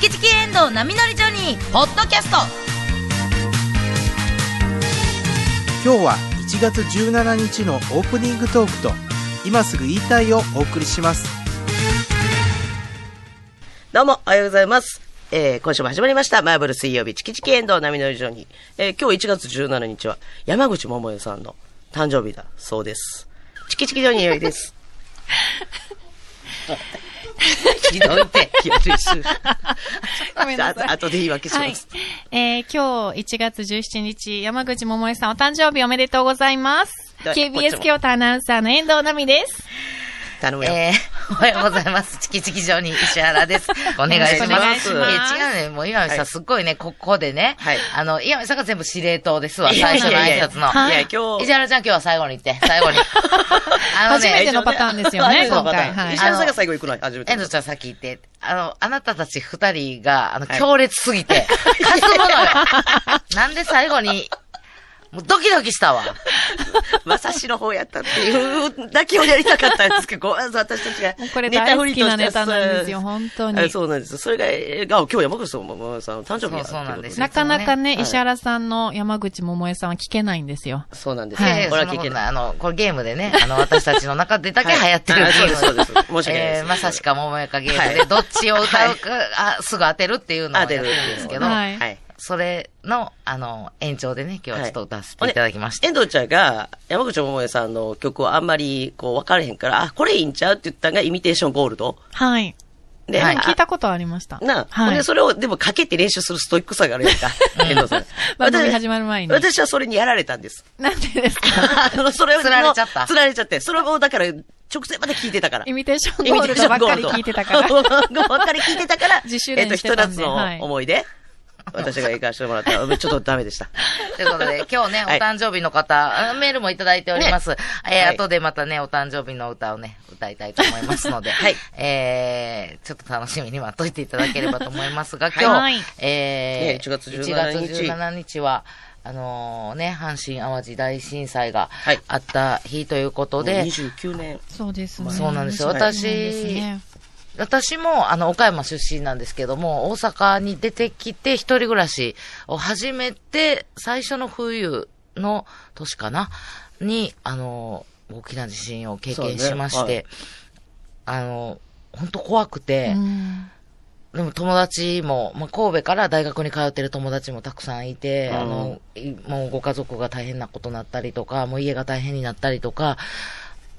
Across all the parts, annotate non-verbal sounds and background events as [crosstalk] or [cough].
チキチキエンドウ波乗りジョニー」ポッドキャスト今日は1月17日のオープニングトークと今すぐ言いたいをお送りしますどうも、おはようございます。えー、今週も始まりました。マーブル水曜日、チキチキエンドウ波乗りジョニー。えー、今日1月17日は、山口百恵さんの誕生日だそうです。チキチキジョニーよりです。[laughs] [laughs] ひどいって、気持ちいいし。ごめんなさいあ後で言い訳しはいます。。えー、今日1月17日、山口百恵さんお誕生日おめでとうございます。KBS も京都アナウンサーの遠藤奈美です。頼むよ。えー、[laughs] おはようございます。チキチキジョニー石原で [laughs] す。お願いします。よろしくお願いしますえー違うね。もう岩見さん、はいすっごいね、ここでね。はいあの、岩見さんが全部司令塔ですわ、最初の挨拶の。はいいや、今日。石原ちゃん今日は最後に言って、[laughs] 最後に。あの初めてね、のパターンですよね、初めての今回。パターンはい石。原さんが最後行くのは初めて遠。藤ちゃん先言って、あの、あなたたち二人が、あの、はい強烈すぎて、かすむのよ。なんで最後に、もうドキドキしたわ。[laughs] まさしの方やったっていうだけをやりたかったんですけど、ごめんなさい、私たちが。これ大好きなネタなんですよ、本当あに。そうなんです。それが、えーが、今日山口さんも、さん、誕生日やそうなんですなかなかね、はい石原さんの山口百恵さんは聞けないんですよ。そうなんです。はいいやいやこれ。は聞けない。あの、これゲームでね、あの、私たちの中でだけ流行ってるそうですそうです申し訳ないですえー、まさしか桃江かゲームで、はいどっちを歌うか、あ、すぐ当てるっていうのをやってるんですけど、はいはい。それの、あの、延長でね、今日はちょっと歌わせていただきました。遠藤ちゃんが、山口百恵さんの曲をあんまり、こう、分からへんから、あ、これいいんちゃうって言ったのが、イミテーションゴールド。はい。で、はいあ聞いたことありました。なあ、はいで、それを、でもかけて練習するストイックさがあるやんか。[laughs] 遠藤さん。番組始まる前に私はそれにやられたんです。なんでですか？あの、それを、釣られちゃった釣られちゃって。それを、だから、直前まで聞いてたから。イミテーションゴールドばっかり聞いてたから。[laughs] [laughs] ばっかり聞いてたから、自主えっと、練してたんでひと夏のはい思い出。私が行かせてもらった。ら、ちょっとダメでした。[laughs] ということで、今日ね、おはい。誕生日の方、あメールもいただいております。えーはい。後でまたね、お誕生日の歌をね、歌いたいと思いますので、[laughs] はい。えー、ちょっと楽しみに待っといていただければと思いますが、今日、はい。えー、ね1月17 1月17日は、あのーね、阪神淡路大震災がはい。あった日ということで、もう29年。そうですね。そうなんですよ。私私も、あの、岡山出身なんですけども、大阪に出てきて、一人暮らしを始めて、最初の冬の年かなに、あの、大きな地震を経験しまして、そうねあの、本当怖くて、うん。でも友達も、まあ、神戸から大学に通ってる友達もたくさんいて、うん。あの、いもうご家族が大変なことになったりとか、もう家が大変になったりとか、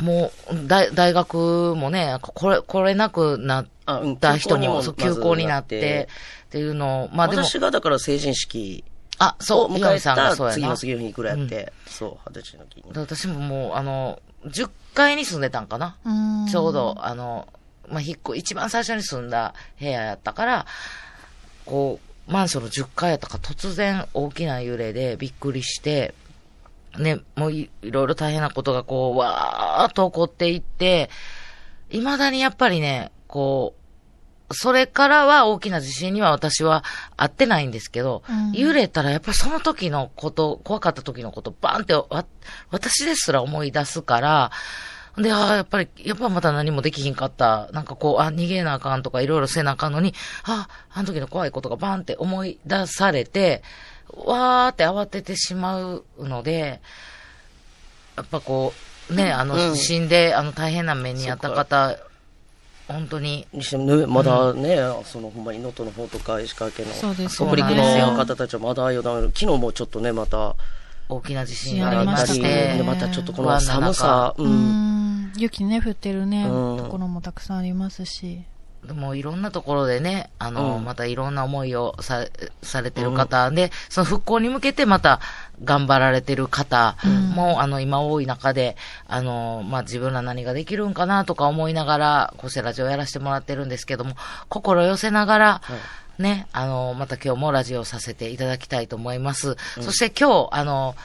もう、大、大学もね、これ、来れなくなあうんった人も、休校にもそう休校になって、っていうのを、まあでも、私がだから成人式あ、そをう、岩迎え見さんがたそうやな。次の次の日ぐらいやって、そう、二十歳の日に。私ももう、あの、10階に住んでたんかな。うんちょうど、あの、まあ、引っ越、一番最初に住んだ部屋やったから、こう、マンションの10階やったから突然大きな揺れでびっくりして、ね、もういいろいろ大変なことがこう、わーっと起こっていって、未だにやっぱりね、こう、それからは大きな地震には私は会ってないんですけど、うん揺れたらやっぱりその時のこと、怖かった時のこと、バーンってわ、私ですら思い出すから、で、ああ、やっぱり、やっぱまた何もできひんかった。なんかこう、あ、逃げなあかんとかいろいろせなあかんのに、あ、あの時の怖いことがバーンって思い出されて、わーって慌ててしまうので、やっぱこう、ね、あの、うん。地震で、あの、大変な目にあった方、本当に、にしてもね、まだね、そのほんまに能登の方とか石川県のそうですよ北陸の方たちはまだよ。だめ昨日もちょっとね、また、大きな地震震がありましありましたて、ねでまたちょっとこの寒さ、う。うんん。雪ね、降ってるね、うん。ところもたくさんありますし。でもいろんなところでね、あの、うん。またいろんな思いをさ、されてる方で、その復興に向けてまた頑張られてる方も、あの、今多い中で、あの、まあ、自分ら何ができるんかなとか思いながら、こうしてラジオやらせてもらってるんですけども、心寄せながら、ね、あの、また今日もラジオさせていただきたいと思います。そして今日、あの、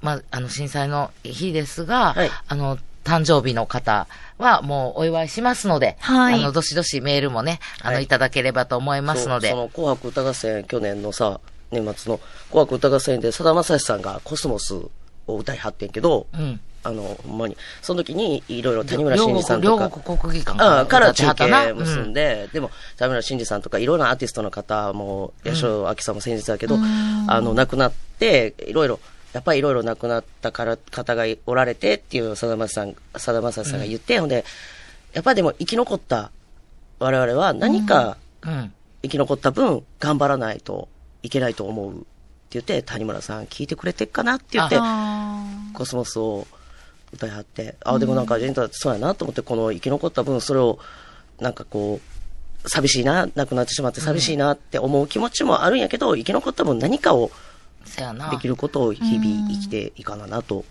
まあ、あの、震災の日ですが、はい。あの、誕生日の方はもうお祝いしますので、はいあの、どしどしメールもね、あの、はいいただければと思いますので、その紅白歌合戦、去年のさ、年末の紅白歌合戦で、さだまさしさんがコスモスを歌いはってんけど、うん。あの、ほんまに。その時に、いろいろ谷村新司さんとか。両国両国国技館うん、から中歌ってはったな継結んで、でも、谷村新司さんとか、いろんなアーティストの方も、八代亜紀さんも先日だけど、あの、亡くなって、いろいろ、やっぱりいろいろ亡くなったから方がおられてっていう、さだまさん、さだまさしさんが言って、ほんで、やっぱりでも生き残った我々は何かうん。生き残った分、頑張らないといけないと思うって言って、谷村さん聞いてくれてっかなって言って、あコスモスを歌いはって、あ、でもなんかジェンタそうやなと思って、この生き残った分、それを、なんかこう、寂しいな、亡くなってしまって寂しいなって思う気持ちもあるんやけど、生き残った分何かをせやな。できることを日々生きていかななと。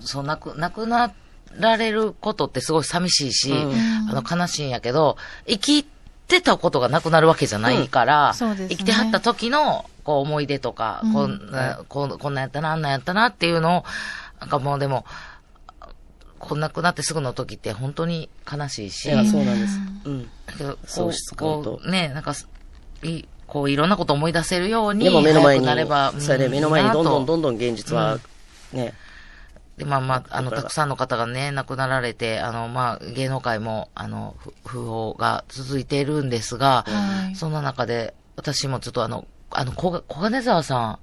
そう、亡く、亡くなられることってすごい寂しいし、うんあの、悲しいんやけど、生きてたことがなくなるわけじゃないから、うんね生きてはった時の、こう、思い出とか、うんこんな、こんこんなんやったな、あんなんやったなっていうのを、なんかもうでも、こんなくなってすぐの時って本当に悲しいし、いや、そうなんです。うん。だけどこ喪失感とう、こう、ね、なんか、いこう、いろんなこと思い出せるように、でも目の前に、なれば、それで目の前にどんどんどんんどん現実は、ね、で、まあまあ、あの、たくさんの方がね、亡くなられて、あの、まあ、芸能界も、あの、ふ不法が続いているんですが、はい。そんな中で、私もちょっとあの、あの、小小金沢さん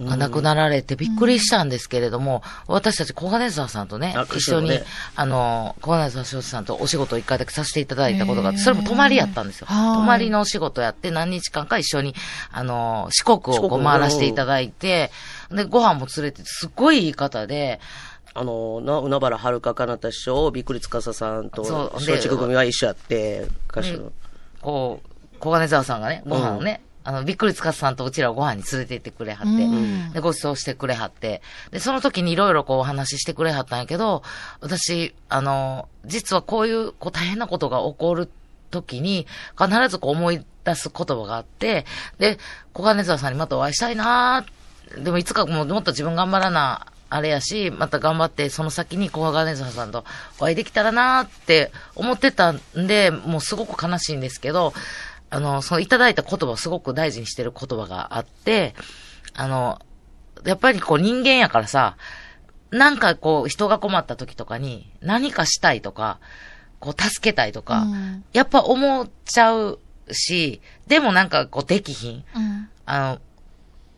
が亡くなられてびっくりしたんですけれども、私たち小金沢さんとねあ、一緒に、あの、小金沢翔さんとお仕事を一回だけさせていただいたことがあって、それも泊まりやったんですよ。はい。泊まりのお仕事やって何日間か一緒に、あの、四国をこう回らせていただいて、で、ご飯も連れて、すっごいいい方で、あの、な、海原遥かなた師匠、びっくりつかささんと、松竹組は一緒やって、歌手での。こう、小金沢さんがね、ご飯をね、あの、びっくりつかすさんとうちらをご飯に連れて行ってくれはって、うん。で、ご馳走してくれはって、で、その時にいろいろこうお話ししてくれはったんやけど、私、あの、実はこういう、こう大変なことが起こる時に、必ずこう思い出す言葉があって、で、小金沢さんにまたお会いしたいなでもいつかもうもっと自分頑張らな、あれやし、また頑張って、その先に小金沢さんとお会いできたらなって思ってたんで、もうすごく悲しいんですけど、あの、そのいただいた言葉をすごく大事にしてる言葉があって、あの、やっぱりこう人間やからさ、なんかこう人が困った時とかに何かしたいとか、こう助けたいとか、うん。やっぱ思っちゃうし、でもなんかこうできひん。うん。あの、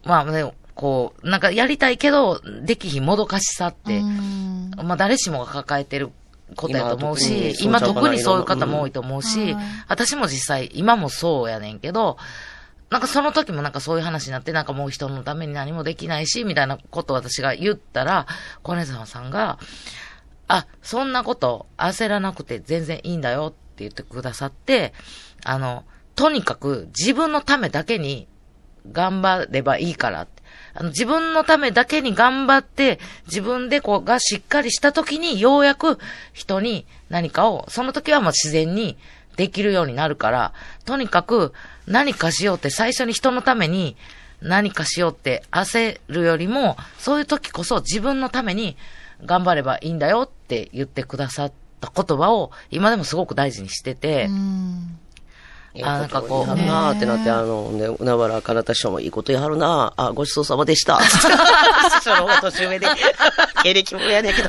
まあね、こう、なんかやりたいけど、できひんもどかしさって、うん。まあ誰しもが抱えてることやと思うし、今特に今特にそういう方も多いと思うし、うんはい私も実際今もそうやねんけど、なんかその時もなんかそういう話になって、なんかもう人のために何もできないし、みたいなことを私が言ったら、小根沢さんが、あ、そんなこと焦らなくて全然いいんだよって言ってくださって、あの、とにかく自分のためだけに頑張ればいいからって。あの、自分のためだけに頑張って、自分でこうがしっかりした時に、ようやく人に何かを、その時はもう自然にできるようになるから、とにかく何かしようって最初に人のために何かしようって焦るよりも、そういう時こそ自分のために頑張ればいいんだよって言ってくださった言葉を今でもすごく大事にしてて、あなんかこうなーってなって、あの、ね、海原かなた師匠もいいことやるなーあ、ごちそうさまでした。[laughs] 師匠の方が年上で、経歴もやねんけど、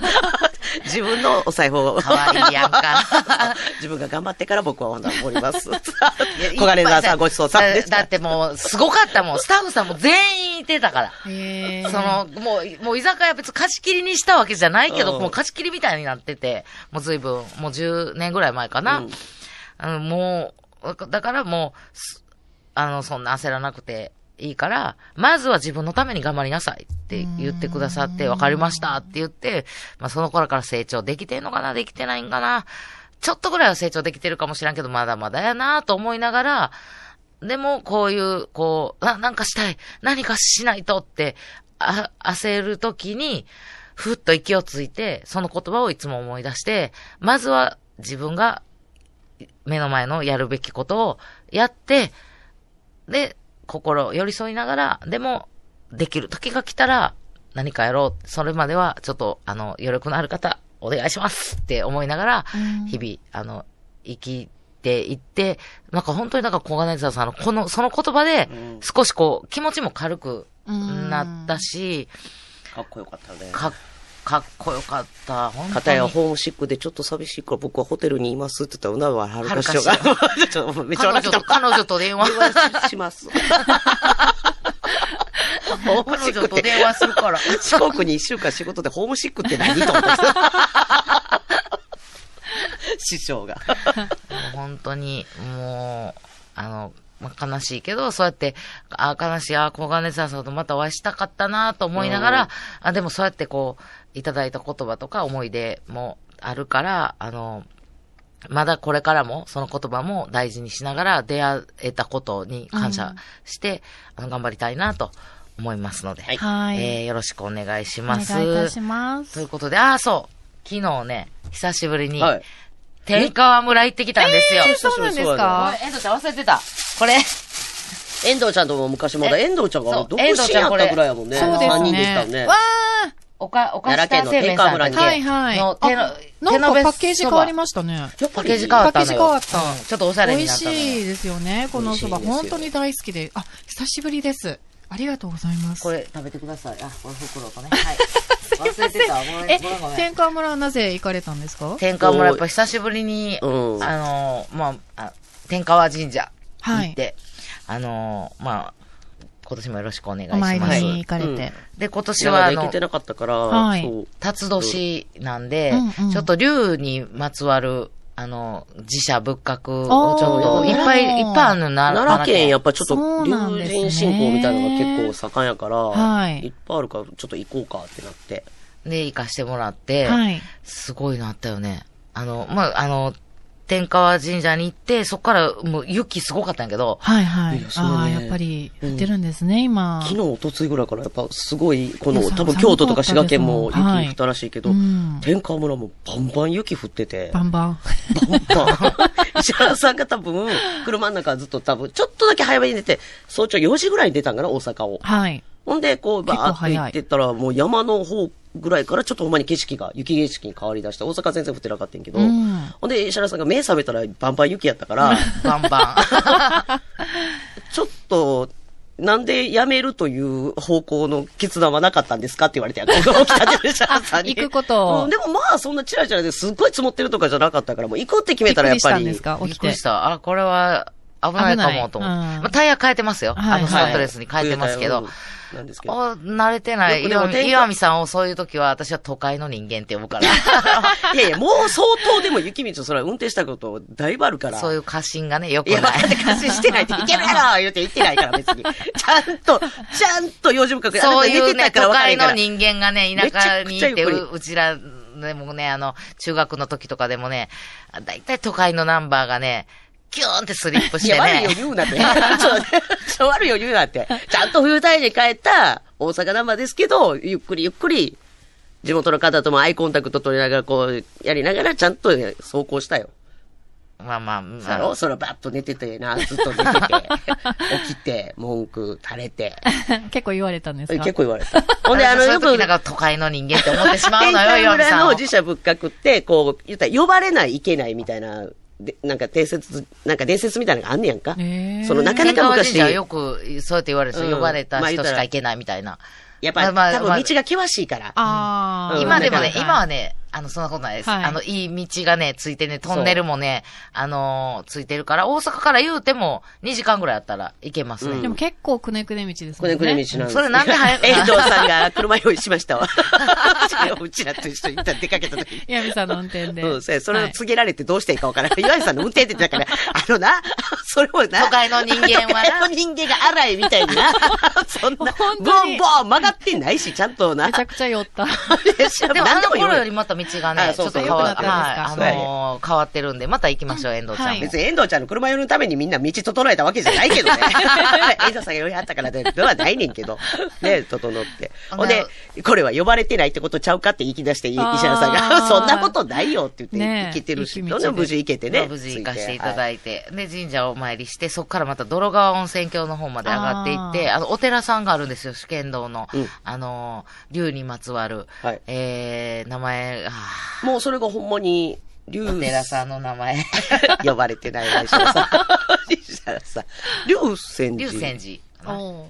自分のお財布を、可愛いやんか。[laughs] 自分が頑張ってから僕はおります。小金沢さんごちそうさまでした。だだってもう、すごかったもん。スタッフさんも全員いてたから。その、もう、もう居酒屋別に貸し切りにしたわけじゃないけど、うんもう貸し切りみたいになってて、もう随分、もう10年ぐらい前かな。うんもう、だからもう、あの、そんな焦らなくていいから、まずは自分のために頑張りなさいって言ってくださって、わかりましたって言って、まあその頃から成長できてんのかな、できてないんかな。ちょっとぐらいは成長できてるかもしれんけど、まだまだやなと思いながら、でも、こういう、こう、な、なんかしたい、何かしないとって、あ、焦るときに、ふっと息をついて、その言葉をいつも思い出して、まずは自分が目の前のやるべきことをやって、で、心寄り添いながら、でも、できる時が来たら、何かやろう。それまでは、ちょっと、あの、余力のある方、お願いしますって思いながら、うん日々、あの、生きていって、なんか本当になんか小金沢さんの、この、その言葉でうん、少しこう、気持ちも軽くうんなったし、かっこよかったね。かっかっこよかった。本当に。片やホームシックでちょっと寂しいから僕はホテルにいますって言ったら、うなははるか師匠が、[laughs] [laughs] ちょっとめっちゃ彼女と、笑っ。彼女と電話。します。ホームシ彼女ックと電話するから。四国に一週間仕事でホームシックって何と思って。師匠が。本当に、もう、あの、まあ、悲しいけど、そうやって、あ悲しい、あ小金さんとまたお会いしたかったなと思いながら、うんあでもそうやってこう、いただいた言葉とか思い出もあるから、あの、まだこれからも、その言葉も大事にしながら、出会えたことに感謝して、あの、頑張りたいなと思いますので、はいはい。えー、よろしくお願いしお願います。いたします。ということで、ああ、そう。昨日ね、久しぶりに、はい。天川村行ってきたんですよ。えーそうなんですおかい、遠藤ちゃん忘れてた。これ、遠藤ちゃんとも昔まだえ遠藤ちゃんがそう独身やったぐらいやもんね。そうです3人でしたね。ねわ。おか、おかし奈良県のた製麺さんはいはい。の手のあ、なんかパッケージ変わりましたね。パッケージ変わった。パッケージ変わったうんちょっとおしゃれ美味になったのよ。しいですよね、このそば。本当に大好きで。あ、久しぶりです。ありがとうございます。これ食べてください。あ、これ袋とね。[laughs] はい。忘れてた。ごめえん、ごめんごめん。天川村はなぜ行かれたんですか？天川村やっぱ久しぶりに、うんあのー、まあ、あ天川神社はい行って、あのー、まあ、今年もよろしくお願いしおます。参りに行かれうんて。で、今年はあの行けて、なかったから、はいそう。辰年なんで、うんうんちょっと竜にまつわる、あの、自社仏閣をちょっと、いっぱいいっぱいあるのな、奈良県やっぱちょっと竜神信仰みたいなのが結構盛んやから、はいいっぱいあるからちょっと行こうかってなって。で、行かしてもらって、はい。すごいのあったよね。あの、まあ、あの、天川神社に行って、そこからもう雪すごかったんやけど、はいはいいねああ、やっぱり降ってるんですね、今。昨日、おとついぐらいからやっぱすごい、この多分寒京都とか滋賀県も雪降ったらしいけど、うん天川村もバンバン雪降ってて、バンバン。バンバン。[laughs] 石原さんが多分、車の中ずっと多分、ちょっとだけ早めに出て、早朝4時ぐらいに出たんかな、大阪を。はい。ほんで、こう、バーッと結構早い行ってったら、もう山の方ぐらいからちょっとほんまに景色が、雪景色に変わり出して、大阪全然降ってなかったんやけど、うんほんで、石原さんが目覚めたらバンバン雪やったから、[laughs] バンバ [laughs] ちょっと、なんで辞めるという方向の決断はなかったんですかって言われてやった。起きたてる石原さんに。あ [laughs] 行くことをうんでもまあ、そんなチラチラですっごい積もってるとかじゃなかったから、もう行こうって決めたらやっぱり。びっくりしたんですか？起きてっくりし。た。あ、これは危ないかもと思って。まあ、タイヤ変えてますよ。はいあの、スタッドレスに変えてますけど。うんなんですけど。あ慣れてない。岩見岩見さんをそういう時は私は都会の人間って呼ぶから。[laughs] いやいや、もう相当でも雪道をそれは運転したことだいぶあるから。そういう過信がね、よくいや、ない。待って、貸ししてないって、いけるやろ言うて言ってないから、別に。[laughs] ちゃんと、ちゃんと用事深く、そういうね、都会の人間がね、田舎にいて、うちらでもね、あの、中学の時とかでもね、だいたい都会のナンバーがね、キューンってスリップしていや、悪いよ [laughs] ね。言うなって。ちょ、ちょ、悪いよ言うなって。ちゃんと冬タイに帰った大阪ナンバーですけど、ゆっくりゆっくり、地元の方ともアイコンタクト取りながら、こう、やりながら、ちゃんとね走行したよ。まあまあ、まだろ？それバッと寝ててな、ずっと寝てて、[laughs] 起きて、文句垂れて。[laughs] 結構言われたんですか？結構言われた。ほほんで、あの、そういよくなんか都会の人間って思ってしまう天のよ、海岩見の自社仏閣って、こう、言ったら呼ばれない、いけないみたいな、でなんか伝説、なんか伝説みたいなのがあんねやんか。その、なかなか昔、社はよくそうやって言われるんですよ。うん呼ばれた人しか行けないみたいな。やっぱり、まあまあ多分道が険しいから。ああ。うん今でもね、はい今はね、あの、そんなことないです。はいあの、いい道がね、ついてね、トンネルもね、あのーついてるから、大阪から言うても、2時間ぐらいあったら行けますね。うんでも結構くねくね道ですくねもんね。くね道なんです。それなんで早く遠藤さんが [laughs] 車用意しましたわ。[laughs] うちらと一緒に行った出かけた時に。岩見さんの運転で。うん、そうやそれをはい告げられてどうしていいかわからない。岩井さんの運転って言ってたから、[laughs] あのな、それもな。都会の人間はな都会の人間が荒いみたいにな。そんな、本ボンボン曲がってないし、ちゃんとな。めちゃくちゃ酔った。でもあの頃よりも。また道があね、ちょっと変わっ良くなったんですか？はい、あのー変わってるんで、また行きましょう、遠藤ちゃん。別に遠藤ちゃんの車寄るためにみんな道整えたわけじゃないけどね。[laughs] 遠藤さんが寄りはったからで、ではないねんけど。ね、整って。ほんで、これは呼ばれてないってことちゃうかって言いき出して、石原さんが、そんなことないよって言って、行けてるし、いい道で無事行けてね。まあ無事行かせていただいいて、で、神社をお参りして、そこからまた泥川温泉郷の方まで上がっていって、ああの、お寺さんがあるんですよ、主剣道の。うん。あのー、竜にまつわる。はい。えー、名前。もうそれがほんまに、竜ーお寺さんの名前。[laughs] 呼ばれてないわ、石原ささん。竜泉寺。竜泉寺。おー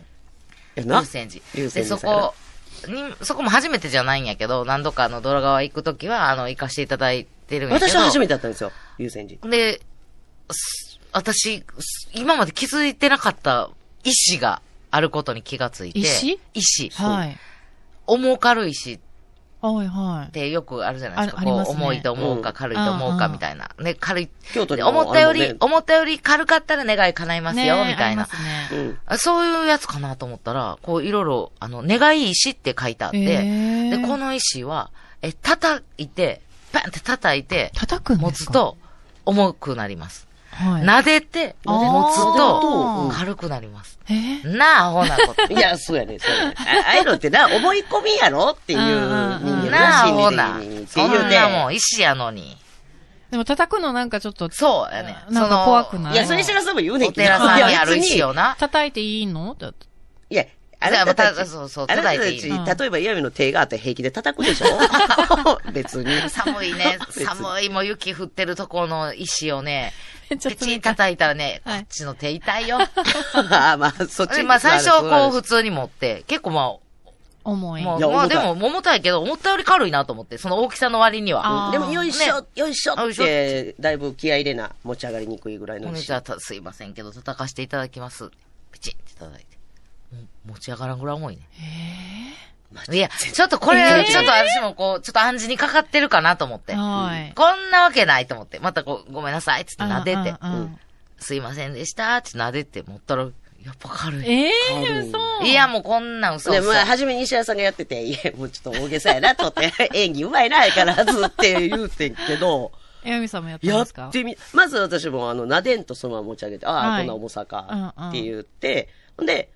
やな？竜泉寺。で、竜泉寺そこに、そこも初めてじゃないんやけど、何度かあの、ドラ川行くときは、あの、行かせていただいてるんやけど。私は初めて。てだったんですよ、優先寺。で、す私、す今まで気づいてなかった石があることに気がついて。石石。はい。重軽石っはいはい。てよくあるじゃないですか。すね重いと思うか、うん軽いと思うかみたいな。ね、軽い。で京都にも思ったより、思ったより軽かったら願い叶いますよ、みたいな。ねそういうやつかなと思ったら、こういろいろ、あの、願い石って書いてあって、で、この石は、え、叩いて、パンって叩いて、叩くん持ですか？つと、重くなります。はい。撫でて、持つうとん、軽くなります。え？ーなあ、アホなこと。[laughs] いや、そうやね、そうやね。あああいうのってな、思い込みやろっていう人間なあ、アのホなそうね。なもん、石やのに。でも叩くのなんかちょっと、そうやね。なんか怖くない？いや、それ知らさんも言うねんおけど。寺さんにある [laughs] いや別石をな。叩いていいの？だっていや、あなたたち、そうそうあなたたち、叩いていいの例えば岩見の手があって平気で叩くでしょ？[laughs] 別に。寒いね。[laughs] 寒い、もう雪降ってるところの石をね、ペチン。叩いたらね、こはいっちの手痛いよ。[laughs] ああ、まあ、そっちでまあ最初はこう普通。通に持って、結構ま重い。あ、もう、いや重たいまあでも重たいけど、思ったより軽いなと思って、その大きさの割には。でも、よいしょ、ねよいしょって、だいぶ気合い入れな、持ち上がりにくいぐらいのじゃあたすいませんけど、叩かせていただきます。ペチンって叩いて。持ち上がらんぐらい重いね。いや、ちょっとこれ、えーちょっと私もこう、ちょっと暗示にかかってるかなと思って。はい。こんなわけないと思って。またこう、ごめんなさいっつって撫でて。うんすいませんでしたって撫でて持ったら、やっぱ軽い。ええ軽い嘘。いや、もうこんなん嘘で、嘘。まあ、初めに石原さんがやってて、いや、もうちょっと大げさやなと思って、[laughs] 演技うまいな、相変わらずって言うてんけど、えみさんもやったんやっですか？てみ、まず私もあの、撫でんとそのまま持ち上げて、ああ、はいこんな重さかって言って、ほんで、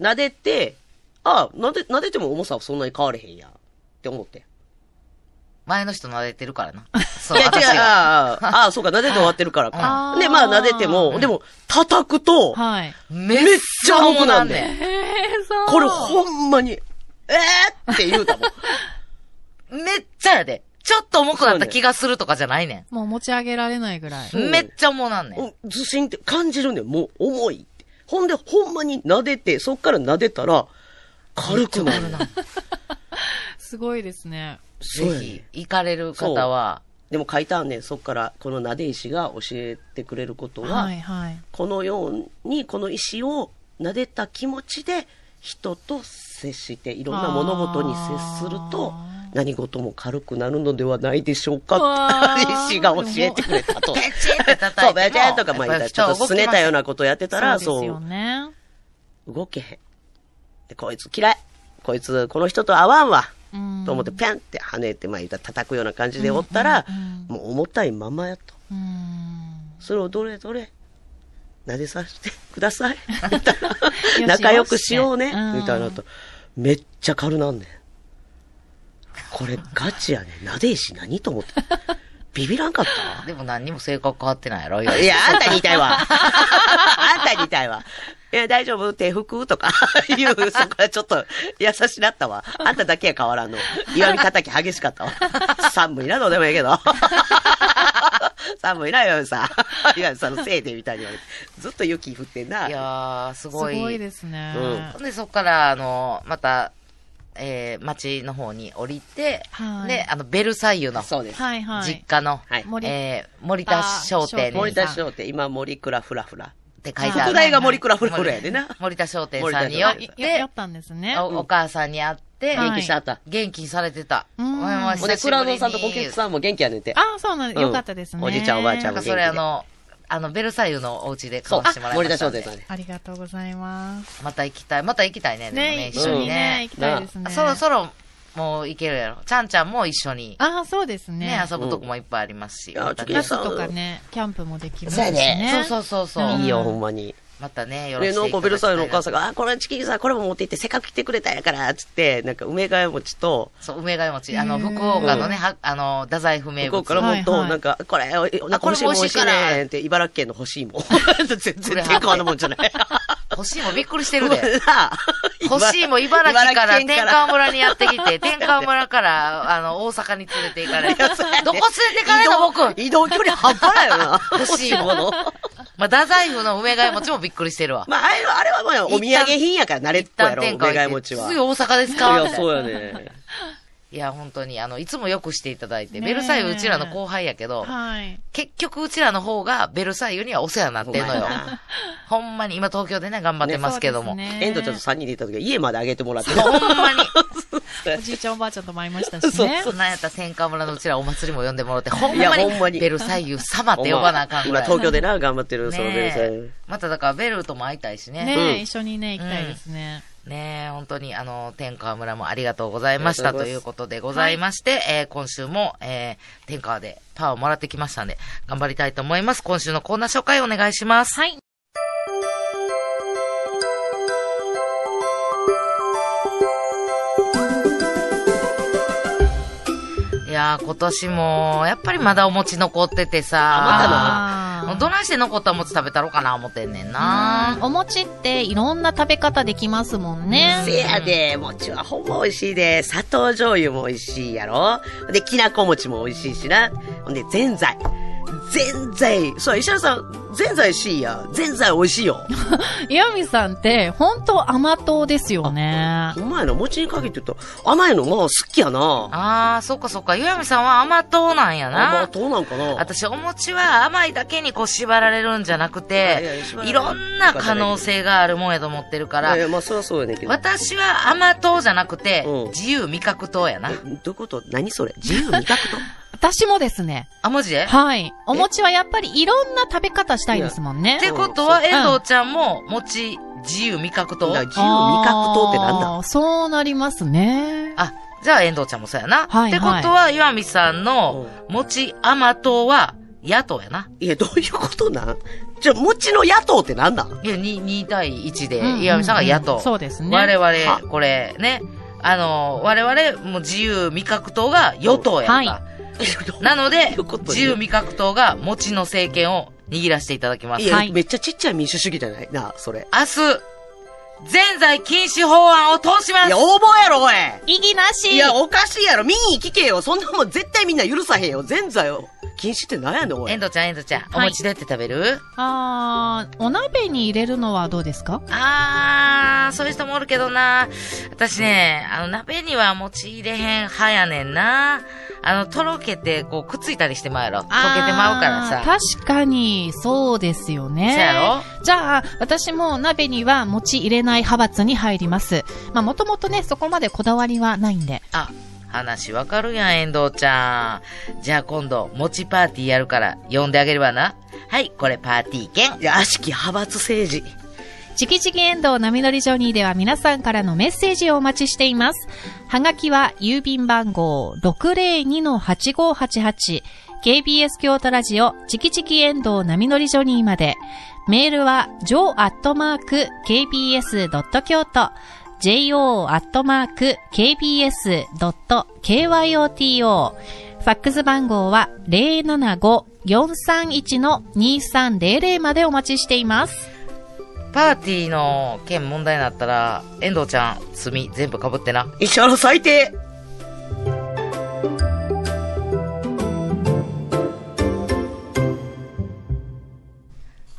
撫でて、ああ、撫で、撫でても重さはそんなに変われへんやんって思って。前の人撫でてるからな。[laughs] そう、いや、違う。ああ、ああ、そうか、撫でて終わってるからあか。[laughs] ーで、まあ、撫でても、でも、叩くと、はい。めっちゃ重くなんねんねええそう。これほんまに、えー？って言うたもん。ん。[laughs] めっちゃやで。ちょっと重くなった気がするとかじゃないねもう持ち上げられないぐらい。うん。めっちゃ重なんねん。うんずしんって感じるねん。もう重い。ほんで、ほんまに撫でて、そっから撫でたら、軽くなる。[laughs] すごいですね。ぜひ、行かれる方は、でも書いてあんねん。そっから、この撫で石が教えてくれることは、はいはい。このように、この石を撫でた気持ちで、人と接して、いろんな物事に接すると何事も軽くなるのではないでしょうわか？ー石が教えてくれたと。ペチンって叩いてもそう、ベとか、まあ、ちょっと拗ねたようなことやってたら、そうですよそう、ね。動けへん。で、こいつ嫌い。こいつ、この人と合わんわ。うんと思って、ペンって跳ねて、まあ、言ったら叩くような感じでおったら、もう重たいままやと。うん。それをどれどれ、撫でさせてください。[laughs] みたいしな。仲良くしようねうん。みたいなと。めっちゃ軽なんねん。これガチやねん。撫で石何と思って。[laughs] ビビらんかった？でも何にも性格変わってないやろ？いや、あんたに言いたいわ。[laughs] あんたに言いたいわ。いや、大丈夫？手拭く？とか [laughs] いう、そこはちょっと優しなったわ。あんただけは変わらんの。岩見叩き激しかったわ。寒いな、どうでもいいけど。寒いな、岩見さん。岩見さんのせいでみたいに言われて。ずっと雪降ってんな。いやー、すすごい。ごいですね。うんで、そこから、あの、また、えー、町の方に降りて、はいで、あの、ベルサイユの、そうです。はいはい。実家の、はい森えー、森田商店森っ田商店、今森倉フラフラ。て書いてある。副題が森倉フラフラやでな。森田商店さんによってややっ、たんですね。おお母さんに会って、はい元気してあった。元気にされてた。うんほんで、倉野さんと小吉さんも元気やねんて。あ、そうなんです。うんよかったですね。おじいちゃんおばあちゃなんかそれあの、あの、ベルサイユのお家で買そうわせてもらい森ましたんで。田商店さんね。ありがとうございます。また行きたい。また行きたいね。でもね、ね、一緒にね。行きたいですね。そろそろ、もう行けるやろ。ちゃんちゃんも一緒に、あ、そうですね。ね、遊ぶとこもいっぱいありますし。うんまたねいや夏とかね、キャンプもできますしそうやね。ねそうそうそうそう。うんいいよ、ほんまに。またね、よろしで、くなんかベルサイユのお母さんが、あ、これチキンさん、これも持って行って、せっかく来てくれたんやから、つって、なんか梅ヶ谷餅と、そう、梅ヶ谷餅。あの、福岡のね、はあの、太宰府名物。向こうからもっと、なんか、これ、おいなんか欲しいもん美味しいねんって、茨城県の欲しいもん。[laughs] 全然天川のもんじゃない。欲しいもびっくりしてるで。[laughs] 欲しいも茨城から天川村にやってきて、天川村から、あの、大阪に連れて行かれる。どこ連れて行かれるの僕移動距離半端ないよな。欲しいもの。まあ、太宰府の梅貝餅もびっくりしてるわ。[laughs] まあ、あれは、あれはまあ、お土産品やから慣れっこやろ、一旦天下願い行って餅は。すぐ大阪ですいかや、そうやね。いや、本当に、あの、いつもよくしていただいて、ベルサイユうちらの後輩やけど、はい。結局うちらの方がベルサイユにはお世話になってんのよ [laughs] ほんまに、今東京でね、頑張ってますけども。ねエンドちゃんと3人で行った時は家まであげてもらって。[laughs] ほんまに。[laughs] おじいちゃんおばあちゃんとも会いましたしね。そうなんやったら天下村のうちらお祭りも呼んでもらって、ほんいやまにほんまにベルサイユ様って呼ばなあかんぐ今らい。東京でな、頑張ってる、そのベルサイユ。まただからベルとも会いたいしね。ねうんえ、一緒にね、行きたいですね。ねえ、本当に、あの、天川村もありがとうございましたということでございまして、えー今週も、えー天川でパワーをもらってきましたんで、頑張りたいと思います。今週のコーナー紹介お願いします。はい。やー、今年も、やっぱりまだお餅残っててさ、あーもうどないして残ったお餅食べたろうかな思ってんねんな。お餅っていろんな食べ方できますもんね。せやで、餅はほんま美味しいで、砂糖醤油も美味しいやろで、きなこ餅も美味しいしな。ほんで、ぜんざい。ぜんざい。そう、石原さん、ぜんざいしいや。ぜんざい美味しいよ。[laughs] 岩見さんって、本当甘党ですよね。ほんまやな、餅に限って言うと、甘いのまあ好きやな。あー、そっかそっか。岩見さんは甘党なんやあ、まあな。どうなんかな。私、お餅は甘いだけにこう縛られるんじゃなくいやいやいろんな可能性があるもんやと思ってるからいやい、や、まあそりゃそうやねんけど。私は甘党じゃなくてうん、自由味覚党やなえ。どういうこと？何それ？自由味覚と私もですね。あ、マジで？はい。お餅はやっぱりいろんな食べ方したいですもんねっ。てことは、うん遠藤ちゃんも、餅、自由味覚党だから自由味覚とってなんなんあーそうなりますね。あ、じゃあ遠藤ちゃんもそうやな。はいってことは、岩見さんの、餅甘党は、野党やな。いや、どういうことなん？じゃあ、餅の野党ってなんなんいや、2, 2対1で、うんうんうん岩見さんが野党。そうですね。我は々、これね、あの、我々、もう自由味覚党が与党やんか。はい [laughs] なので自由味覚党が餅の政権を握らせていただきます。いや、はいめっちゃちっちゃい民主主義じゃない？な、それ。明日、全財禁止法案を通しますいや、応募やろ、おい意義なしいや、おかしいやろ。民意聞けよ。そんなもん絶対みんな許さへんよ。全財を禁止ってなんやねん、おい。遠藤ちゃん、遠藤ちゃん、おはい餅どうやって食べる、あー、お鍋に入れるのはどうですか？あー、そういう人もおるけどな。私ね、あの、鍋には餅入れへん派やねんな。あの、とろけて、こう、くっついたりしてまうやろ。溶けてまうからさ。確かに、そうですよね。そうやろ？じゃあ、私も鍋には餅入れない派閥に入ります。まあ、もともとね、そこまでこだわりはないんで。あ、話わかるやん、遠藤ちゃん。じゃあ今度、餅パーティーやるから、呼んであげればな。はい、これパーティー券。いや、悪しき派閥政治。チキチキエンドウ波乗りジョニーでは皆さんからのメッセージをお待ちしています。はがきは郵便番号602-8588 KBS 京都ラジオチキチキエンドウ波乗りジョニーまで。メールは jo.kbs.kyoto jo.kbs.kyoto ファックス番号は075-431-2300までお待ちしています。パーティーの件問題になったら、遠藤ちゃん、墨全部被ってな。石原最低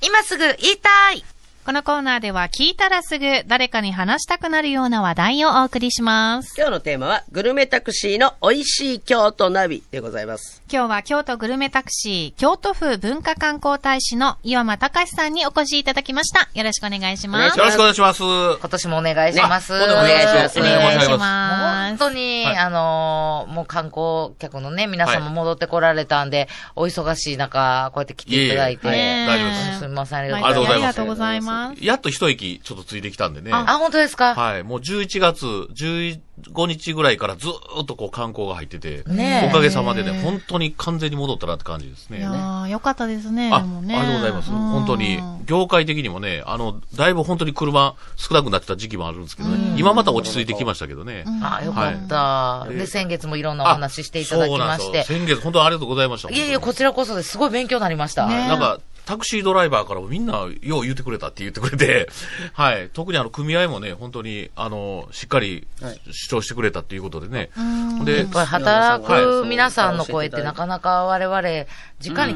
今すぐ言いたいこのコーナーでは聞いたらすぐ誰かに話したくなるような話題をお送りします。今日のテーマは、グルメタクシーの美味しい京都ナビでございます。今日は京都グルメタクシー、京都府文化観光大使の岩間隆さんにお越しいただきました。よろしくお願いします。よろしくお願いします。今年もお願いします。ねお願いしますお願いします。本当に、はいあのーもう観光客のね、皆さんもはい戻ってこられたんで、お忙しい中、こうやって来ていただいて。いえいえ大丈夫ですすみません、ありが毎とうございます。ありがとうございます。やっと一息ちょっとついてきたんでね。あ、本当ですか？はい。もう11月15日ぐらいからずーっとこう観光が入ってて、ねえおかげさまでね、本当に完全に戻ったなって感じですね。いやー、よかったですね。あ、ねありがとうございます。うん本当に、業界的にもね、あの、だいぶ本当に車少なくなってた時期もあるんですけどね、今また落ち着いてきましたけどね。あ、よかった、はいで、先月もいろんなお話していただきまして。そうなんですよ先月本当にありがとうございました。いやいや、こちらこそですごい勉強になりました。ねなんか、タクシードライバーからもみんな、よう言ってくれたって言ってくれて、[laughs] はい。特にあの、組合もね、本当に、あの、しっかりはい主張してくれたっていうことでね。でやっ、ぱり働はいく皆さんの声ってなかなか我々、直に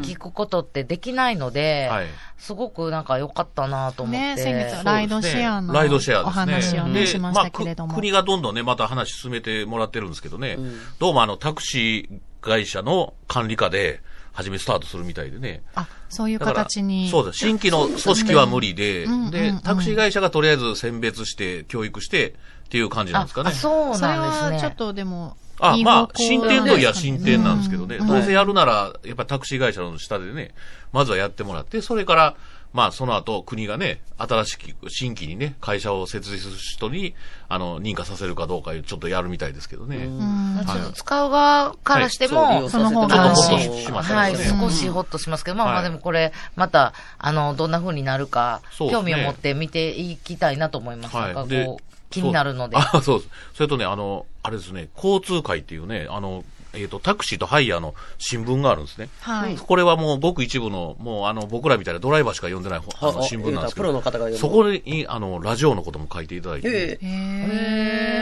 聞くことってできないので、はい。すごくなんか良かったなと思って。ね先月はライドシェアのライドシェアですね。お話をねでしましたけれどもまあく国がどんどんね、また話進めてもらってるんですけどね、どうもあの、タクシー会社の管理下で、初めスタートするみたいでね。あ、そういう形に。そうです。新規の組織は無理で、でタクシー会社がとりあえず選別して、教育して、っていう感じなんですかねあ、。そうなんですね。はちょっとでも、あ、まあ進展といや進展なんですけどね。うんどうせやるなら、やっぱりタクシー会社の下でね、まずはやってもらって、それから、まあ、その後、国がね、新しく、新規にね、会社を設立する人に、あの、認可させるかどうか、ちょっとやるみたいですけどね。うんちょっと使う側からしても、はいその方ちょっとがほっとしましたはい、ですね。少しほっとしますけど、まあまあはいでもこれ、また、あの、どんな風になるか、ね興味を持って見ていきたいなと思います。なんかはい。でこう、気になるので。[laughs] あ、そうです。それとね、あの、あれですね、交通会っていうね、あの、えっ、と、タクシーとハイヤーの新聞があるんですね。はい。これはもうごく一部の、もうあの、僕らみたいなドライバーしか読んでないあのは新聞なんですけプロのど、方が読むそこに、あの、ラジオのことも書いていただいて、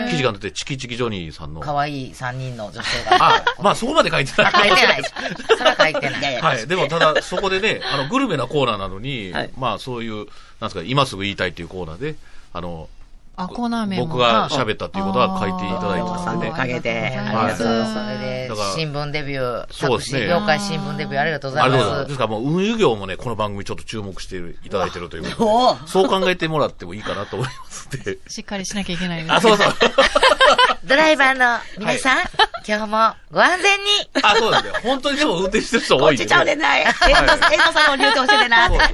記事が出て、チキチキジョニーさんの。可愛い3人の女性が。あ、まあそこまで書いてない。あ、書いてない。それは書いてない。[laughs] はい。でも、ただ、そこでね、あの、グルメなコーナーなのに、はいまあ、そういう、なんですか、今すぐ言いたいっていうコーナーで、あの、あ、コーナー名も。僕が喋ったっていうことは書いていただいてたんでおかげでありがとうございます。それでだから、新聞デビュー、タそうですね業界新聞デビューありがとうございありがとうございます。ま。ですすからもう運輸業もね、この番組ちょっと注目していただいてるということで [laughs] おそう考えてもらってもいいかなと思いますんで。[laughs] しっかりしなきゃいけないですねあ、そうそう。[laughs] ドライバーの皆さん、今日もご安全に。あ、そうなんだよ。本当にでも運転してる人多いね。ちちゃうでない。えんとさん、えんとさんの流通しててな。でも、こ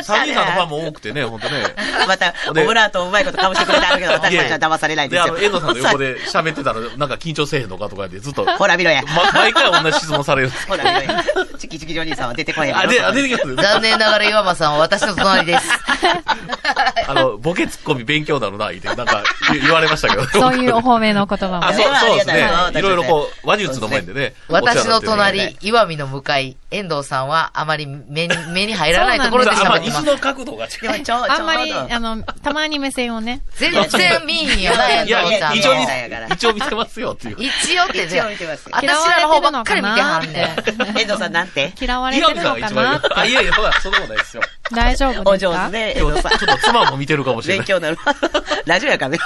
っちはねサニーさんのファンも多くてね、本当ね。また、オブラートをうまいことかぶしてくれてあるけど、私たちは騙されないんでで、あすよ。の、遠藤さんの [laughs] 横で喋ってたら、なんか緊張せえへんのかとかでずっと、ま、ほら見ろや。毎回同じ質問されるんですほら見ろや。チキチキジョニーさんは出てこへんあ、で、あ、出てきます。残念ながら岩間さんは私の隣です。[laughs] あの、ボケツッコミ勉強なのな、言って、なんか言言われましたけど。そういうお褒めの言葉もあ、そう、そうですねい。いろいろこう、話術の面でね。私の隣、岩見の向かい、遠藤さんはあまり目に、目に入らないところであまあ、喋ってまの角度が違う。ちょ、あんまり、あの、たまに目線をね。全然見えへんよな、遠いや、藤さん一応見一応見てますよっていう。一応って一応見てますよ私らの方ばっかり見てはんねん。遠藤さんなんて嫌われてるのかな。あ、いやいや、そんなことないですよ。大丈夫おですか？上手ね、遠今日、藤さん。ちょっと妻も見てるかもしれない。勉強になる。[laughs] ラジオやからね。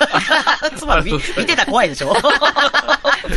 つまり見見てたら怖いでしょ？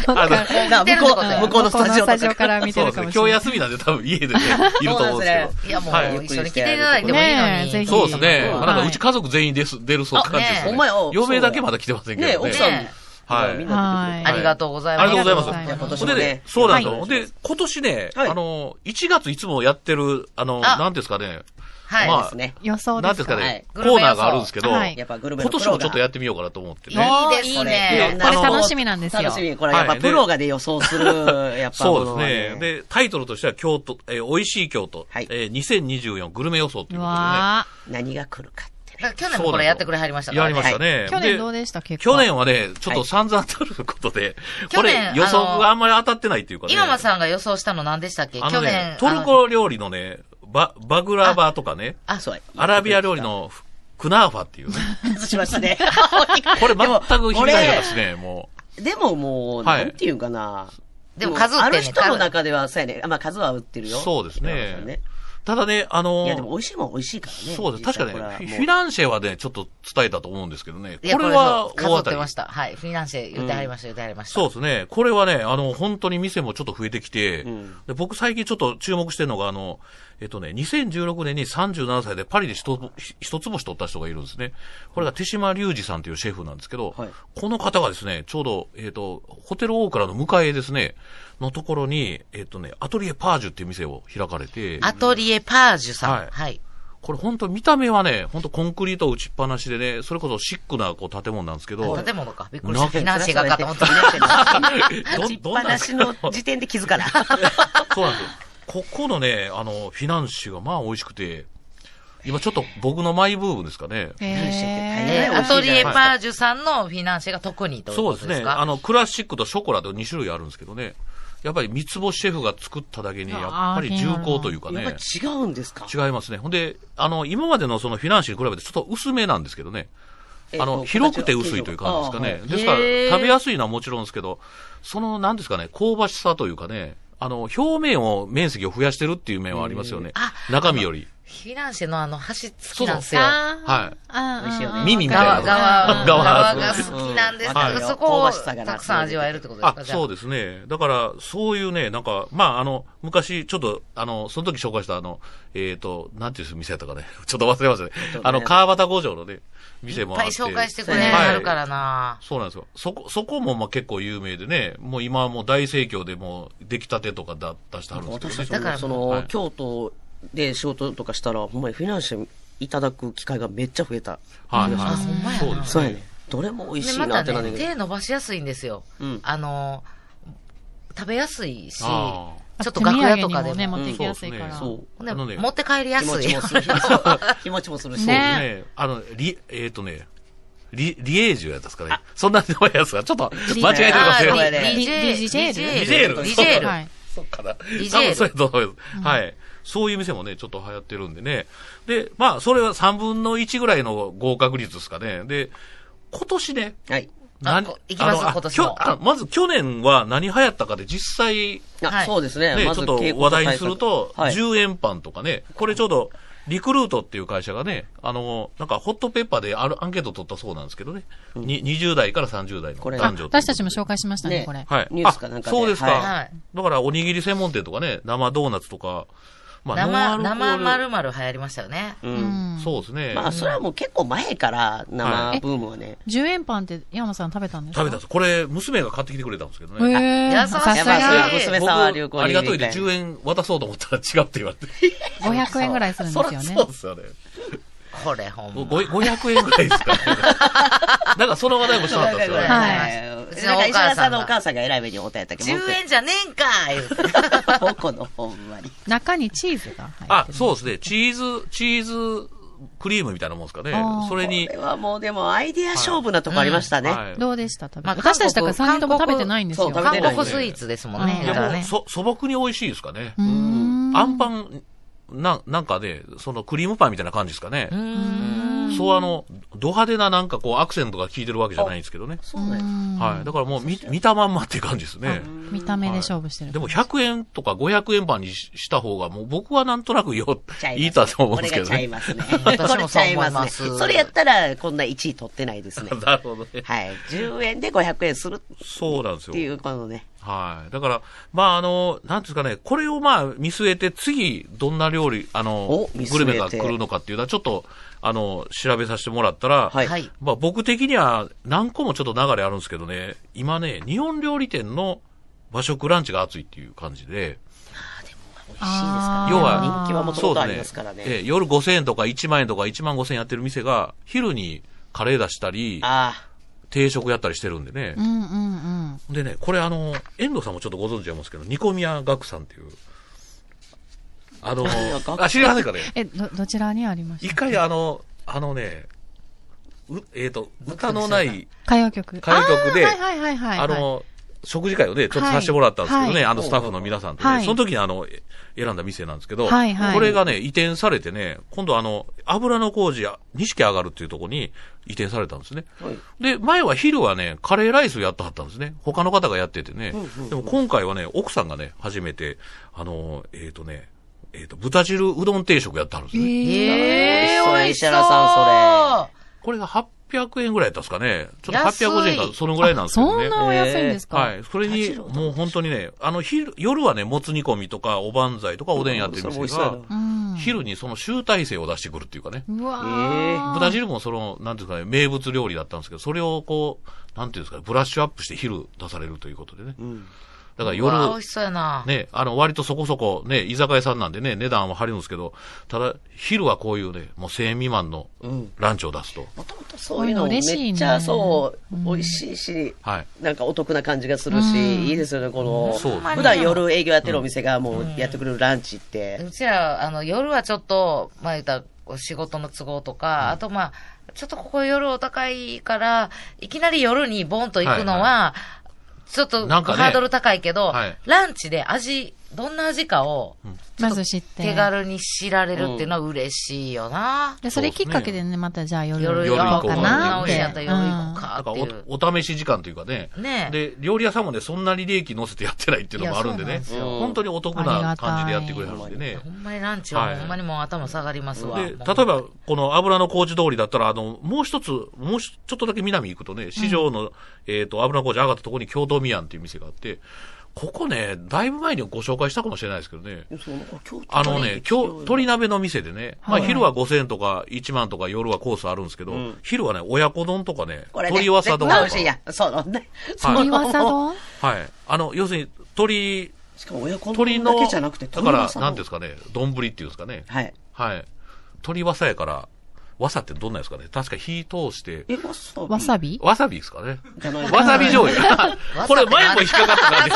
あのな向こう、向こうのスタジオとか。から見てそうですね。るかもしれない。今日休みなんで多分家でね、いると思うんですけいやもう、はい一緒に来ていただいてもいいのに。ねえぜひど。そうですね。なんかうち家族全員です、出るそうって感じですね。あねえお前お嫁だけまだ来てませんけどね。ね奥さんね。はいみんな出てくるありがとうございます。ありがとうございますありがとうございます今年もね。そうなんですよ。はいで、今年ね、はいあの、1月いつもやってる、あの、あなんですかね、はい。まあですね。予想なんですか？はいですかね、コーナーがあるんですけど、はいやっぱグルメの今年もちょっとややってみようかなと思っていいね。ですね。ねこれ楽しみなんですよ。楽しみ。これやっぱはいプロがで予想する、[laughs] やっぱそうですね。で、タイトルとしては京都、えー美味しい京都、はいえー2024グルメ予想といううことわ何が来るか去年もこれやってくれはりましたでね。からね。やりましたね。ー去年どうででした？結果。去年はね、ちょっと散々当たることで、こ去年れ予想があんまり当たってないっていうかね。今間さんが予想したの何でしたっけ？ね去年。、トルコ料理のね、バ、バグラバとかね、あ、そうアラビア料理。のクナーファっていうね。しましたね。[laughs] これ全くでも響かないですね、もでももう、はいなんていうんかな。でも数売ってんねある人の中では、そうやね。まあ数は売ってるよ。そうですね今田さんう。ただね、あのいや、でも美味しいもん美味しいからね。そうです。確かね、フィナンシェはね、ちょっと伝えたと思うんですけどね。これは大当たり売ってま。した。はい。フィナンシェ言ってはりました、言ってはりました。そうですね。これはね、あの、本当に店もちょっと増えてきて、んで僕最近ちょっと注目してるのが、あの、えっとね、2016年に37歳でパリで一つ一つ星取った人がいるんですね。これが手島隆二さんというシェフなんですけど、はいこの方がですね、ちょうど、えっ、と、ホテルオークラの向かいですね、のところに、えっ、とね、アトリエパージュっていう店を開かれて、アトリエパージュさん。はいはい。これ本当見た目はね、本当コンクリート打ちっぱなしでね、それこそシックなこう建物なんですけど、建物か。びっくりした。フィナンシェががかと思った。ど立派なしの時点で気づかない。[laughs] そうなんですよ。ここのね、あの、フィナンシェがまあ美味しくて、今ちょっと僕のマイブームですかね。へえーアトリエパージュさんのフィナンシェが特にというそうですね。ことですかあの、クラシックとショコラと2種類あるんですけどね。やっぱり三つ星シェフが作っただけに、やっぱり重厚というかねやっぱ。違うんですか？違いますね。ほんで、あの、今までのそのフィナンシーに比べてちょっと薄めなんですけどね。あの、えっと広くて薄いという感じですかね。ですから、食べやすいのはもちろんですけど、その、なんですかね、香ばしさというかね、あの、表面を、面積を増やしてるっていう面はありますよねあ。中身より。フィナンシェのあの、箸好きなんですよ。はい美味しいよね耳みたいな側、側、が好きなんですけはいど、そこをたくさん味わえるってことですあか、あそうですね。だから、そういうね、なんか、まあ、あの、昔、ちょっと、あの、その時紹介した、あの、えっ、と、なんていう店やったかね。[laughs] ちょっと忘れましたね。あの、川端五条のね、店もあって。紹介してくれはいはるからな。そうなんですよ。そこ、そこもまあ結構有名でね、もう今はもう大盛況でもう出来たてとかだ出してあるんですけどね。私たちもその、はい京都で仕事とかしたら、ほんまにフィナンシェいただく機会がめっちゃ増えた。はい、はい。あほんまやなそうやね。どれも美味で、しいなってなんだけど。手伸ばしやすいんですよ。うんあの、食べやすいし、ちあょっと楽屋とかでも。もね、持っていきやすいから。そそう。ねあのね持って帰りやすい気持ち。もするし。[laughs] 気持ちもするし。そうねね。あの、リ、えっ、とね、リ、リエージュやったんですかね。そんな名前やつが、ちょっと間違えてるかもしれない。あーリリリジェールリリジェールリジェール。はい。そうかな。リジェール多分そうやと思います。はい。そういう店もね、ちょっと流行ってるんでね。で、まあ、それは3分の1ぐらいの合格率ですかね。で、今年ね、はい。あこ行きます今年まず去年は何流行ったかで実際、あはいそうですね。ちょっと話題にすると、はい。10円パンとかね、これちょうど、リクルートっていう会社がね、あの、なんかホットペッパーであるアンケート取ったそうなんですけどね、に20代から30代のこれ男女私たちも紹介しましたね、ねこれ。はい。ニュースかなんかそうですか。はいはいだから、おにぎり専門店とかね、生ドーナツとか、まあ、生、生まるまる流行りましたよね。う。うんん。そうですね。まあ、それはもう結構前から生ブームはね。10円パンって山さん食べたんですか？食べたんです。これ、娘が買ってきてくれたんですけどね。へえ。あ優しいさすが。娘さんは流行ありがとうで10円渡そうと思ったら違うって言われて。[laughs] 500円ぐらいするんですよね [laughs] そう。ですよね。これほんま。ご500円ぐらいですかね。[laughs] なんかその話題もしたかったですよね。はいい。うちのお母さんのお母さんが偉い目におったやったっけ？10円じゃねえんかい言う [laughs] このほんまに。中にチーズが入ってる。あ、そうですね。チーズ、チーズクリームみたいなもんですかね。それにこれ、はもうでもアイデア勝負なとこありましたね。はいどうでした？食べまあ私たちだから3人とも食べてないんですよ。韓国スイーツですもんね。うんいやもう、だからね。そ、素朴に美味しいですかね。うーん。あんパン、な、なんかね、そのクリームパンみたいな感じですかね。そうあの、ド派手ななんかこうアクセントが効いてるわけじゃないんですけどね。そうね。はい。だからもう見、見たまんまっていう感じですね。見た目で勝負してる。でも100円とか500円パンにしした方がもう僕はなんとなくよ、いいとは思うんですけどこれがちゃいね。ますね。[laughs] 私もこれちゃいそう思いまますね。それやったら、こんな1位取ってないですね。[laughs] なるほどね。はい。10円で500円するそうなんですよって。いう、このね。はい。だから、まあ、あの、なんていうんですかね、これをまあ、見据えて、次、どんな料理、あのグルメが来るのかっていうのは、ちょっと、あの、調べさせてもらったら、はい。はい。まあ、僕的には、何個もちょっと流れあるんですけどね、今ね、日本料理店の和食ランチが熱いっていう感じで、美味しいですかね。要は人気はもともとありますからね。ええ夜5000円とか1万円とか1万5000円やってる店が、昼にカレー出したり、あ定食やったりしてるんでねう。んうんうん。でね、これあの、遠藤さんもちょっとご存知ありますけど、ニコミヤガクさんっていう、あのあ、知りませんかね？え、ど、どちらにありました？一回あの、あのね、う、えっ、と、歌のない、歌謡曲。歌謡曲であーはいはいはいはい。あの、食事会をね、ちょっとさせてもらったんですけどね、はいあのスタッフの皆さんとね、はいその時にあの、え選んだ店なんですけど、はいはいこれがね、移転されてね、今度あの、油の工事や、錦上がるっていうところに移転されたんですね。あ。はい。で、前は昼はね、カレーライスやってはったんですね。他の方がやっててね。でも今回はね、奥さんがね、初めて、あの、えっ、とね、えっ、と、豚汁うどん定食やってはるんですね。ええー、美味美味しそう。しそう石原これが800円ぐらいやったんですかね。ちょっと安い850円か、そのぐらいなんですけどね。そんなお安いんですか？はい。それに、もう本当にね、あの、昼、夜はね、もつ煮込みとか、おばんざいとか、おでんやってるそれも美店が味しそうや、うん。昼にその集大成を出してくるっていうかね。うわえー豚汁もその、なんていうかね、名物料理だったんですけど、それをこう、なんていうんですかね、ブラッシュアップして昼出されるということでね。うん。だから夜美味、しそうやな。ね、あの、割とそこそこ、ね、居酒屋さんなんでね、値段は張るんですけど、ただ、昼はこういうね、もう1000円未満のうん。ランチを出すと。もともとそういうのめ嬉しいねっちゃそう、美味しいし、はい。なんかお得な感じがするうんし、いいですよね、この、そう普段夜営業やってるお店がもうやってくれるランチって。うちら、あの、夜はちょっと、まあ言ったら仕事の都合とか、あとまあ、ちょっとここ夜お高いから、いきなり夜にボンと行くのは、ちょっとハードル高いけど、はい。ランチで味、どんな味かを、まず知って。手軽に知られるっていうのは嬉しいよな。で、それきっかけでね、またじゃあ夜夜夜行こうかな夜行こうかなんかっていう。お、お試し時間というかね。ねえで、料理屋さんもね、そんなに利益乗せてやってないっていうのもあるんでねいやそうなんです。よ本当にお得な感じでやってくれはるんでね。ほんまにランチははいほんまにもう頭下がりますわ。で、例えば、この油の工事通りだったら、あの、もう一つ、もうしちょっとだけ南行くとね、市場の、えっ、と、油の工事上がったところに京都宮っていう店があって、ここね、だいぶ前にご紹介したかもしれないですけどね、あのね、今日、鶏鍋の店でね、まあ昼は5000円とか1万とか夜はコースあるんですけど、昼はね、親子丼とかね、これね、鶏わさ丼とか。美味しいやん。そうね。はい鳥わさ丼？はい。あの、要するに、鶏、しかも親子丼だけじゃなくて、だから、なんでですかね、丼っていうんですかね。はい。はい。鶏わさやから、わさってどんなんですかね。確か火通して、え、わさび？わさび？わさびですかね。わさび醤油。これ前も引っかかった感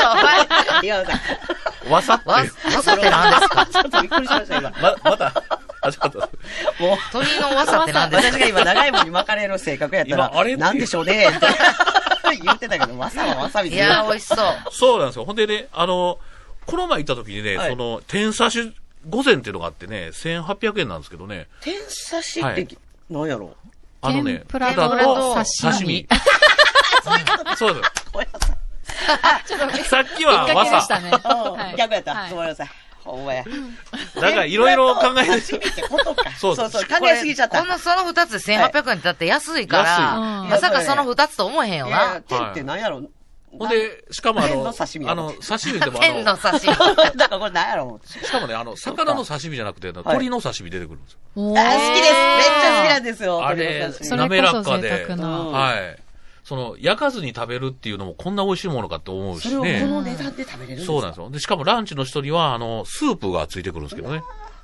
じ。いや、さわさって。わ、わさって何ですか？ちょっとびっくりしました、今。ま、また、あ、ちょっと。もう、鳥のわさって何ですか？私が今長いものに巻かれる性格やったら、今あれなんでしょうね？って言ってたけど、わさはわさびでいやー、美味しそう。そうなんですよ。ほんでね、あの、この前行った時にね、はい。その、天差し御膳っていうのがあってね、1800円なんですけどね、天刺しってはい、なんやろ？あのね天、ぷら天ぷらとと刺身刺身。。そうです。ごめんなさい。さっきはわさ逆やった。はいごめんなさい。ほんまや。だからいろいろ考えて、刺身ってことか。そ [laughs] そううそう、考えすぎちゃった。この、その二つで1800円ってだって安いから、まさかその二つと思えへんよな。天ってなんやろ？ほんで、しかもあ天の、の刺身あの、刺身でもあ天のの、[laughs] 刺身。[laughs] だからこれなんやろしかもね、あの、魚の刺身じゃなくて、鶏の刺身出てくるんですよ。おーあ、好きです。めっちゃ好きなんですよ。あれ鶏の刺身それ滑らこそかで贅沢な。うんはい。その、焼かずに食べるっていうのもこんな美味しいものかって思うしそれをこね。の値段で食べれるんですか？そうなんですよ。で、しかもランチの人には、あの、スープがついてくるんですけどね。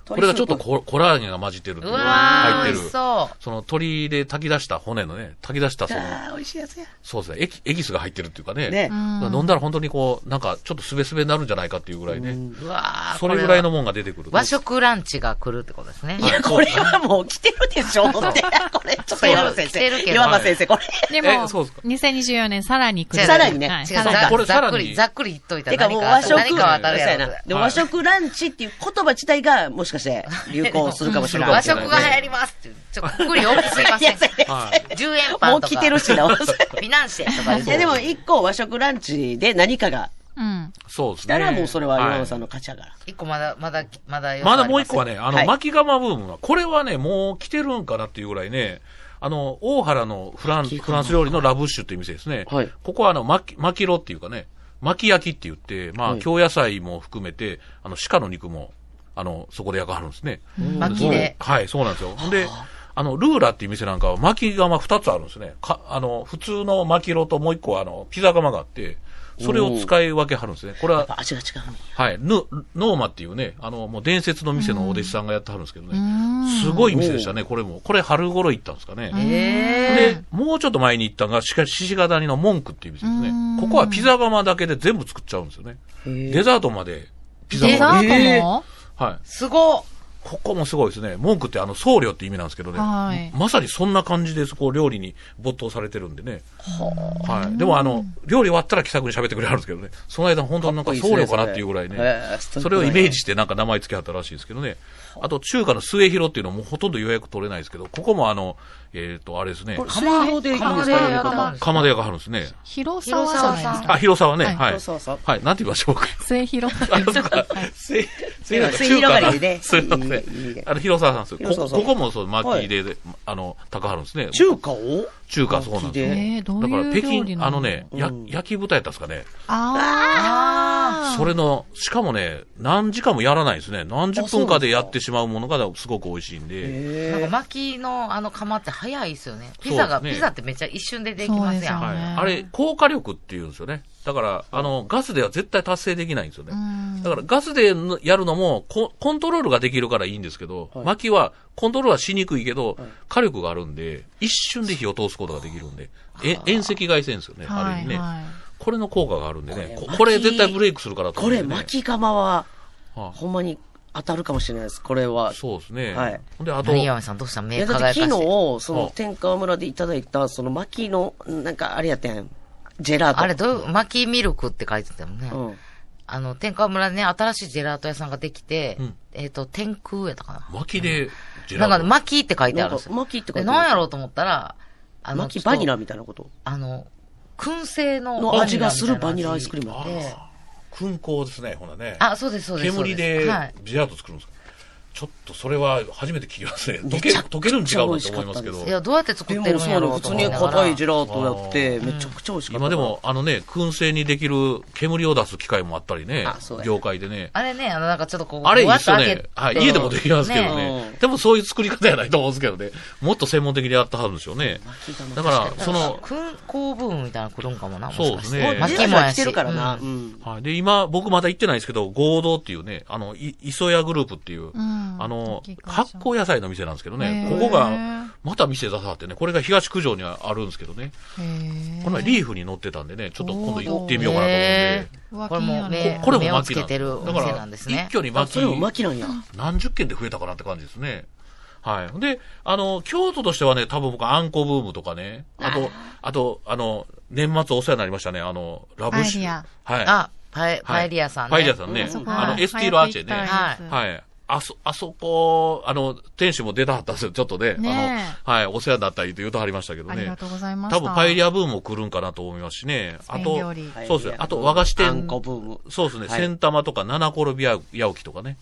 こ鶏れがちょっとココラーゲンが混じってるうわ入ってる。そその鶏で炊き出した骨のね、炊き出したその、あー美味しいやつや。そうですね、エキエキスが入ってるっていうかね。ね。飲んだら本当にこう、なんかちょっとすべすべになるんじゃないかっていうぐらいね。う。うわー、それぐらいのこもんが出てくる。は和食ランチが来るってことですね。いや、これはもう来てるでしょって。[laughs] これ、ちょっと岩間先生。来てるけど岩間先生、これ。でも、えそうですか？2024年さらに来る。さらにねはい違う、これさらにざっくり、ざっくり言っといたてかもう和食、何かは当たるや和食ランチっていう言葉自体が、もしかして流行するかもしれない。[laughs] 和食が流行りますっ。ちょっと、くり多くすいません。[laughs] いやいやいやはい。10円パンとか。もう来てるしな。[laughs] フィナンシェとかいやでも一個和食ランチで何かがうん。そうですね。来たらもうそれは岩い間さんの勝ちやから。一個まだ、まだ、まだ、まだもう一個はね、あの、はい巻き釜ブームは、これはね、もう来てるんかなっていうぐらいね、あの、大原のフランフランス料理のラブッシュっていう店ですね。はいここはあの、巻き、巻きろっていうかね、巻き焼きって言って、まあ、はい京野菜も含めて、あの、鹿の肉も、あの、そこで焼かはるんですね。巻きで。はい、そうなんですよ。で、あの、ルーラっていう店なんかは巻き釜二つあるんですね。か、あの、普通の巻きろともう一個はあの、ピザ窯があって、それを使い分けはるんですね。これは、味が違うね。はい。ヌ、ノーマっていうね、あの、もう伝説の店のお弟子さんがやってはるんですけどうね。んすごい店でしたね、これも。これ春頃行ったんですかね。えで、もうちょっと前に行ったのが、しかし、獅子ヶ谷の文句っていう店ですねうん。ここはピザ窯だけで全部作っちゃうんですよね。デザートまでピザデザ。ートも？はい。ー、すごっここもすごいですね。文句ってあの、僧侶って意味なんですけどね。はいまさにそんな感じで、こう、料理に没頭されてるんでね。はい。でもあの、料理終わったら気さくに喋ってくれはるんですけどね。その間本当になんか僧侶かなっていうぐらいね。それをイメージしてなんか名前付けはったらしいですけどね。あと中華の末広っていうのもほとんど予約取れないですけど、ここもあの、えっ、と、あれですねこ。れ、釜でですか？釜でやった釜釜で焼かはるんですね。広沢じゃないですか。あ、広沢ね。はいはい。そうそうそう。はい。なんて言いましょうか。末広。あ、そうか。せ、せ末広がりでねすいません。あの、広沢さんですここもそう、巻きで、あの、高はるんですね。中華を？中華そうなんですよ。巻きでえー、どうだから北京、あのね、焼き豚やったんですかね。あー。それの、しかもね、何時間もやらないですね。何十分かでやってしまうものがすごく美味しいんで。なんかへ巻きのあの釜って早いですよね。ピザが、ピザってめっちゃ一瞬でできますやん。あれ、高火力って言うんですよね。だから、あの、ガスでは絶対達成できないんですよね。うんだからガスでやるのもココントロールができるからいいんですけど、はい薪はコントロールはしにくいけど、火力があるんで、一瞬で火を通すことができるんで、え遠赤外線ですよね、あはる意味ね。いはこれの効果があるんでね、ここれこれ絶対ブレイクするからとこれ、思うんでね巻き釜は、はほんまに当たるかもしれないです。これはあ。そうですね。はいほんで、あと、何山さんどうした？い目や、だって昨。日、その、天川村でいただいた、その、薪の、なんか、あれやってん。ジェラート。あれ、どういう、巻きミルクって書いてたよね。うん。あの、天川村にね、新しいジェラート屋さんができて、うんえっ、と、天空やったかな。巻きで、ジェなんか、ラート。巻きって書いてあるんですよ。なんか巻きって書いで、てあるなんやろうと思ったら、あの、巻きバニラちょっみたいなこと？とあの、燻製のの味がするバニラアイスクリーム。で、燻香ですね、ほらね。あ、そうです、そうです。そう煙ですではい。ジェラート作るんですか？ちょっとそれは初めて聞きますね。溶け、溶けるん違うなと思いますけど。いや、どうやって作でってるんやろうと普通に。硬いジェラートやって、めちゃくちゃ美味しかった。今でも、あのね、燻製にできる煙を出す機械もあったりね業界でね。あれね、あの、なんかちょっとこう、あれいいふわっすよね。はい。家でもできますけどねね。でもそういう作り方やないと思うんですけどね。もっと専門的にやったはずでしょうね。だから、その、燻香ブームみたいなの来るんかもな。そうですね巻きもやし。来てるからな。ううんん。はい。で、今、僕まだ行ってないですけど、合同っていうね、あの、い磯屋グループっていう、んあの発酵野菜の店なんですけどね、ここが、また店出さはってね、これが東九条にはあるんですけどね、この前リーフに乗ってたんでね、ちょっと今度行ってみようかなと思うんへで、うわこれもこれも巻きなん。だから店なんですね。一。挙に巻き巻きなんや。何十件で増えたかなって感じですね。はい。で、あの、京都としてはね、多分僕、あんこブームとかね、あと、あと、あの、年末お世話になりましたね、あの、ラブシパエリア。はい。あ、パエ、パエリアさんね。パエリアさんね。うんあの、はいエスティールアーチェね。はい。あそ、あそこ、あの、店主も出たはったんですよ、ちょっとね。ねあの、はい、お世話になったりって言うとはりましたけどねありが。とうございました。多分パエリアブームも来るんかなと思いますしね。あとそうですね。あと和菓子あん店。こブーム。そうですね。はい千玉とか七転びややおきとかね。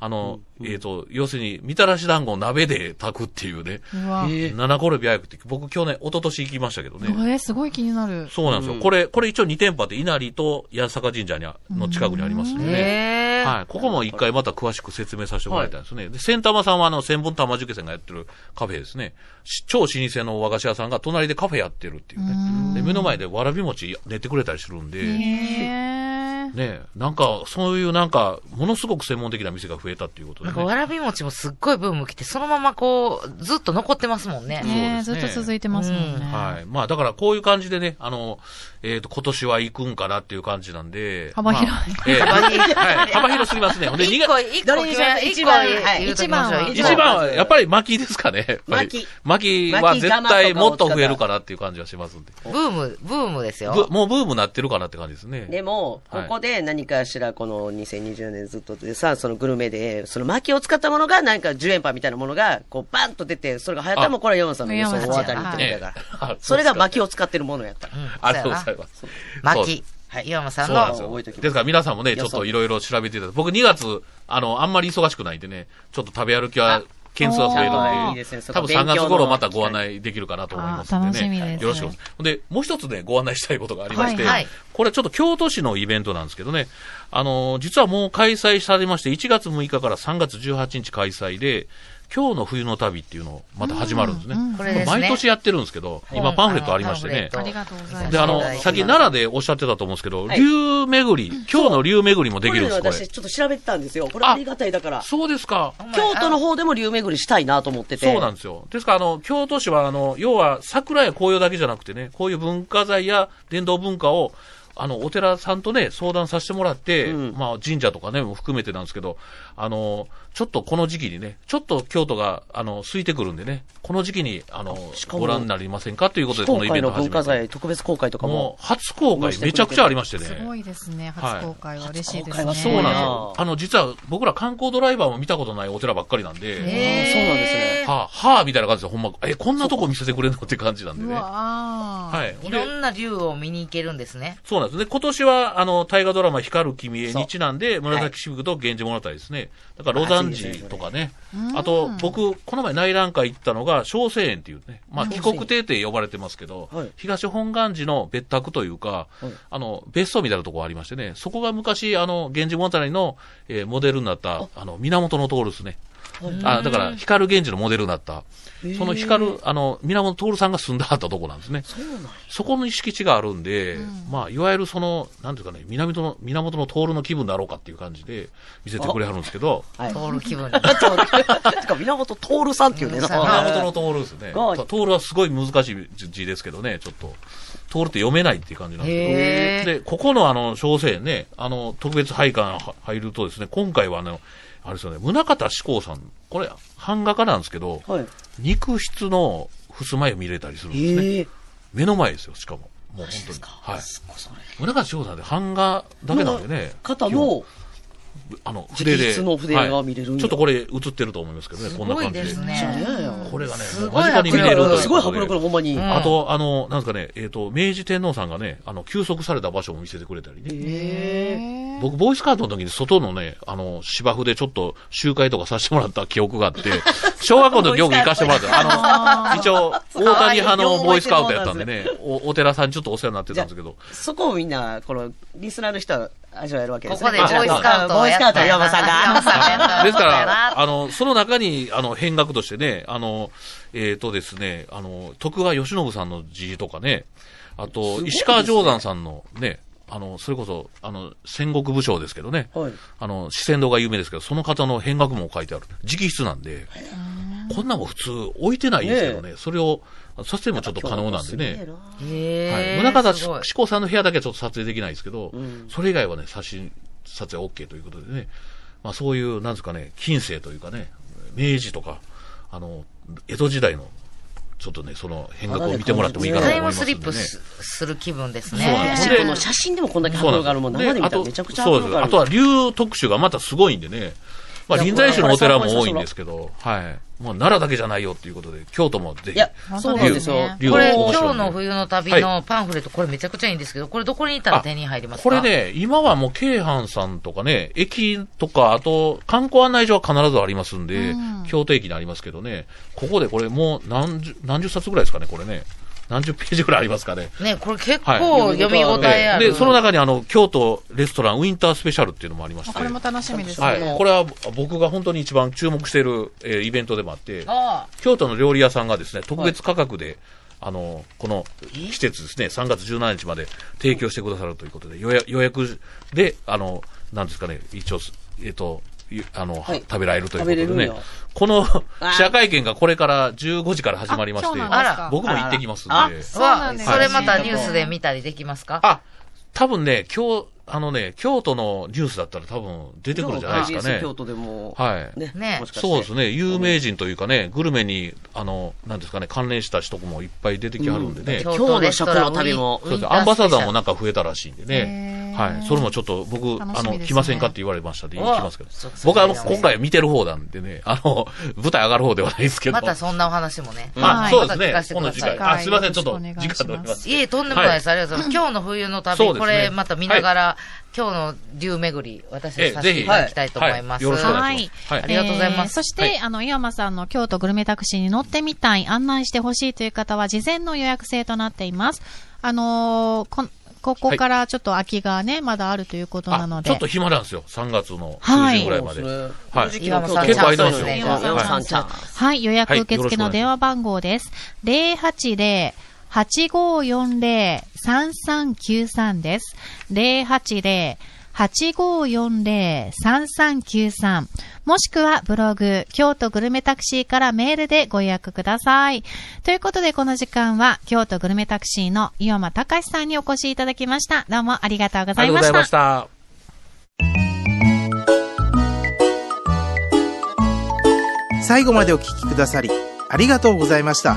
あの、えっと、要するに、みたらし団子を鍋で炊くっていうね。うわ。え七転びやおきって、僕去年、一昨年行きましたけどね。えー、すごい気になる。そうなんですよ。これ、これ一応2店舗あって、稲荷と八坂神社にあの近くにありますんでね。へーはい。ここも一回また詳しく説明させてもらいたいですね。で、千玉さんはあの、千本玉受験がやってるカフェですね。し超老舗の和菓子屋さんが隣でカフェやってるっていうね。で、目の前でわらび餅練ってくれたりするんで、へー。ねなんか、そういうなんか、ものすごく専門的な店が増えたっていうことでね。なんかわらび餅もすっごいブーム来て、そのままこう、ずっと残ってますもんね。ねそうですねずっと続いてますもんね。はい。まあ、だからこういう感じでね、あの、えっ、と、今年は行くんかなっていう感じなんで。幅広いまあええ幅広い [laughs] はい。幅広すぎますね。ほんで、一個、一個、どれにします一個一番はい言うときましょう一一番は、やっぱり巻きですかね。巻き巻きは絶対もっと増えるかなっていう感じはしますんで。ブーム、ブームですよ。ぶもうブームなってるかなって感じですね。でも、はいここで何かしらこの2020年ずっとでさ、そのグルメで、その薪を使ったものが何か10円パンみたいなものが、こうバンと出て、それが流行ったらもうこれは山さんの予想当たりってことだから。ええそれが薪を使ってるものやった。ありがとうございます。巻き。岩間さんのそうなんですよ。覚えておきますですから皆さんもね、ちょっといろいろ調べていただいて、僕2月、あの、あんまり忙しくないんでね、ちょっと食べ歩きは、件数は増えるあんで、いいで多分3月頃またご案内できるかなと思いますんでね。ですよろしくお願いします。で、もう一つね、ご案内したいことがありまして、はいはい。これちょっと京都市のイベントなんですけどね、あの、実はもう開催されまして、1月6日から3月18日開催で、今日の冬の旅っていうのをまた始まるんですね。これですね毎年やってるんですけど、今パンフレットありましてね。ありがとうございます。で、あのはい、さっき奈良でおっしゃってたと思うんですけど、はい竜巡り、今日の竜巡りもできるんです、これこれ私。ちょっと調べてたんですよ。これありがたいだから。そうですか。京都の方でも竜巡りしたいなと思ってて。そうなんですよ。ですから、あの、京都市は、あの、要は、桜や紅葉だけじゃなくてね、こういう文化財や伝統文化を、あの、お寺さんとね、相談させてもらって、うんまあ、神社とかね、も含めてなんですけど、あの、ちょっとこの時期にね、ちょっと京都が、あの、空いてくるんでね、この時期に、あのご覧になりませんかということで、非このイベント公開の文を始めた。化財特別公開とかもも。う、初公開めちゃくちゃありましてね。すごいですね。初公開は嬉しいですね。はそうなんですいよ。あの、実は僕ら観光ドライバーも見たことないお寺ばっかりなんで、そうなんですね。はあ、はあ、みたいな感じで、ほんま、え、こんなとこ見せてくれるのって感じなんでね。はーい。いろでんな竜を見に行けるんですね。そうなんですね。今年は、あの、大河ドラマ光る君へにちなんで、紫式部と源氏物語ですね。だから、ロザンジとかね。あと、僕、この前内覧会行ったのが、小生園っていうね、まあ、帰国邸って呼ばれてますけど、はい。東本願寺の別宅というか、はい。あの、別荘みたいなところありましてね、そこが昔、あの、源氏物語の、えーモデルになった、あ。の、源の徹ですね。あ、だから、光源氏のモデルになった、その光、あの、源徹さんが住んではったとこなんですね。そうなんやそこに敷地があるんで、まあ、いわゆるその、なんていうかね、源の、源の徹の気分だろうかっていう感じで見せてくれはるんですけど、はい。通る気分に。[laughs] てか、[laughs] 源徹さんっていうね。うん源の徹ですね。が徹はすごい難しい字ですけどね、ちょっと。徹って読めないっていう感じなんですけど。で、ここのあの、小生ね、あの、特別拝観入るとですね、今回はあの、あれですよね、宗像志功さん、これ、版画家なんですけど、はい。肉質の襖絵を見れたりするんですね。ええ。目の前ですよ、しかも。もう本当に。はい。宗像志保さんって版画だけなんでね。方の、あの、筆で。直筆の筆が見れるはいちょっとこれ映ってると思いますけどね、こんな感じで。すごいですじゃあね。これがね、すごいもう間近に見れると。すごい迫力のほんまに。んあと、あの、なんですかね、えっ、と、明治天皇さんがね、あの、休息された場所も見せてくれたりね。え僕、ボーイスカートの時に外のね、あの、芝生でちょっと集会とかさせてもらった記憶があって、[laughs] 小学校の時よく行かせてもらった。あの、[laughs] 一応、大谷派のボーイスカウトやったんでね、おお寺さんにちょっとお世話になってたんですけど、ーそこをみんな、この、リスナーの人は味わえるわけですね。ここでボーイスカウトボーイスカウト、岩間さんが。ですから、あの、その中に、あの、変額としてね、あの、えっ、とですね、あの、徳川慶喜さんの字とかね、あと、ね。石川定山さんのね、あの、それこそ、あの、戦国武将ですけどね、はい。あの、四川堂が有名ですけど、その方の変額も書いてある。直筆なんで、こんなんも普通置いてないんですけどね、それを、撮影もちょっと可能なんでね。へはい。ー宗像志功さんの部屋だけはちょっと撮影できないですけど、んそれ以外はね、写真、撮影 OK ということでね、まあそういう、なんですかね、近世というかね、明治とか、あの、江戸時代の、ちょっとね、その変額を見てもらってもいいかなとタイム思いますんで、ね。スリップすする気分ですそうなんねです。写真でもこんだけ迫力があるもん、生で見たらめちゃくちゃ迫そうです。力がある。あとは竜特集がまたすごいんでね。まあ、臨済宗のお寺も多いんですけど、はい。もう奈良だけじゃないよっていうことで、京都もぜひ。いや、そうなんですよ。竜これ、今日の冬の旅のパンフレット、これめちゃくちゃいいんですけど、これどこに行ったら手に入りますか？これ。ね、今はもう京阪さんとかね、駅とか、あと観光案内所は必ずありますんで、京都駅にありますけどね、ここでこれもう何十、何十冊ぐらいですかね、これね。何十ページぐらいありますかね。ね、これ結はい構読み応えある。で、その中にあの、京都レストランウィンタースペシャルっていうのもありまして。これも楽しみですはい。ね。これは僕が本当に一番注目している、えーイベントでもあって、あ京都の料理屋さんがですね、特別価格で、あの、この季節ですね、3月17日まで提供してくださるということで、予約で、あの、なんですかね、一応、えっ、と、ゆあの、はい食べられるということでね食べれるんや、このー記者会見がこれから15時から始まりましてあ今日、なんですか僕も行ってきますんあで、そうなんですねそれまたニュースで見たりできますか？あ、多分ね、今日、あのね、京都のニュースだったら多分出てくるんじゃないですかね。京都でも、はい。ね。ねもしかしてそうですね。有名人というかね、グルメに、あの、なんですかね、関連した人もいっぱい出てきはるんでね。今日の食の旅もそうです。アンバサダーもなんか増えたらしいんでね。へーはい。それもちょっと僕、あの、来ませんかって言われましたんで、お行きますけど。僕はあの、今回見てる方なんでね、あの、舞台上がる方ではないですけど。またそんなお話もね。あ、はいそうですねまた聞かせ。てください今度次回。あ、すいません。ちょっとよろしくお願いします時間取ります。いえ、とんでもないです。ありがとうございます。今日の冬の旅、ねこれまた見ながら、今日の竜巡り、私たちさせていただきたいと思います。はいはいいします。はいありがとうございますえーそして、はいあの、岩間さんの京都グルメタクシーに乗ってみたい、案内してほしいという方は、事前の予約制となっています。あのーこ、ここからちょっと空きがね、まだあるということなのあ、で。ちょっと暇なんですよ。3月のはい中旬ぐらいまで。はいこの時期の京都結構空いてますよ。はい、予約はい受付の電話番号です。080-8540-3393です。080-8540-3393もしくはブログ、京都グルメタクシーからメールでご予約ください。ということでこの時間は京都グルメタクシーの岩間隆さんにお越しいただきました。どうもありがとうございましたありがとうございまし。た。最後までお聞きくださり、ありがとうございました。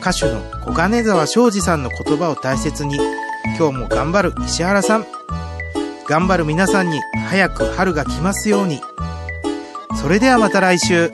歌手の小金沢昌司さんの言葉を大切に、今日も頑張る石原さん。頑張る皆さんに早く春が来ますように。それではまた来週。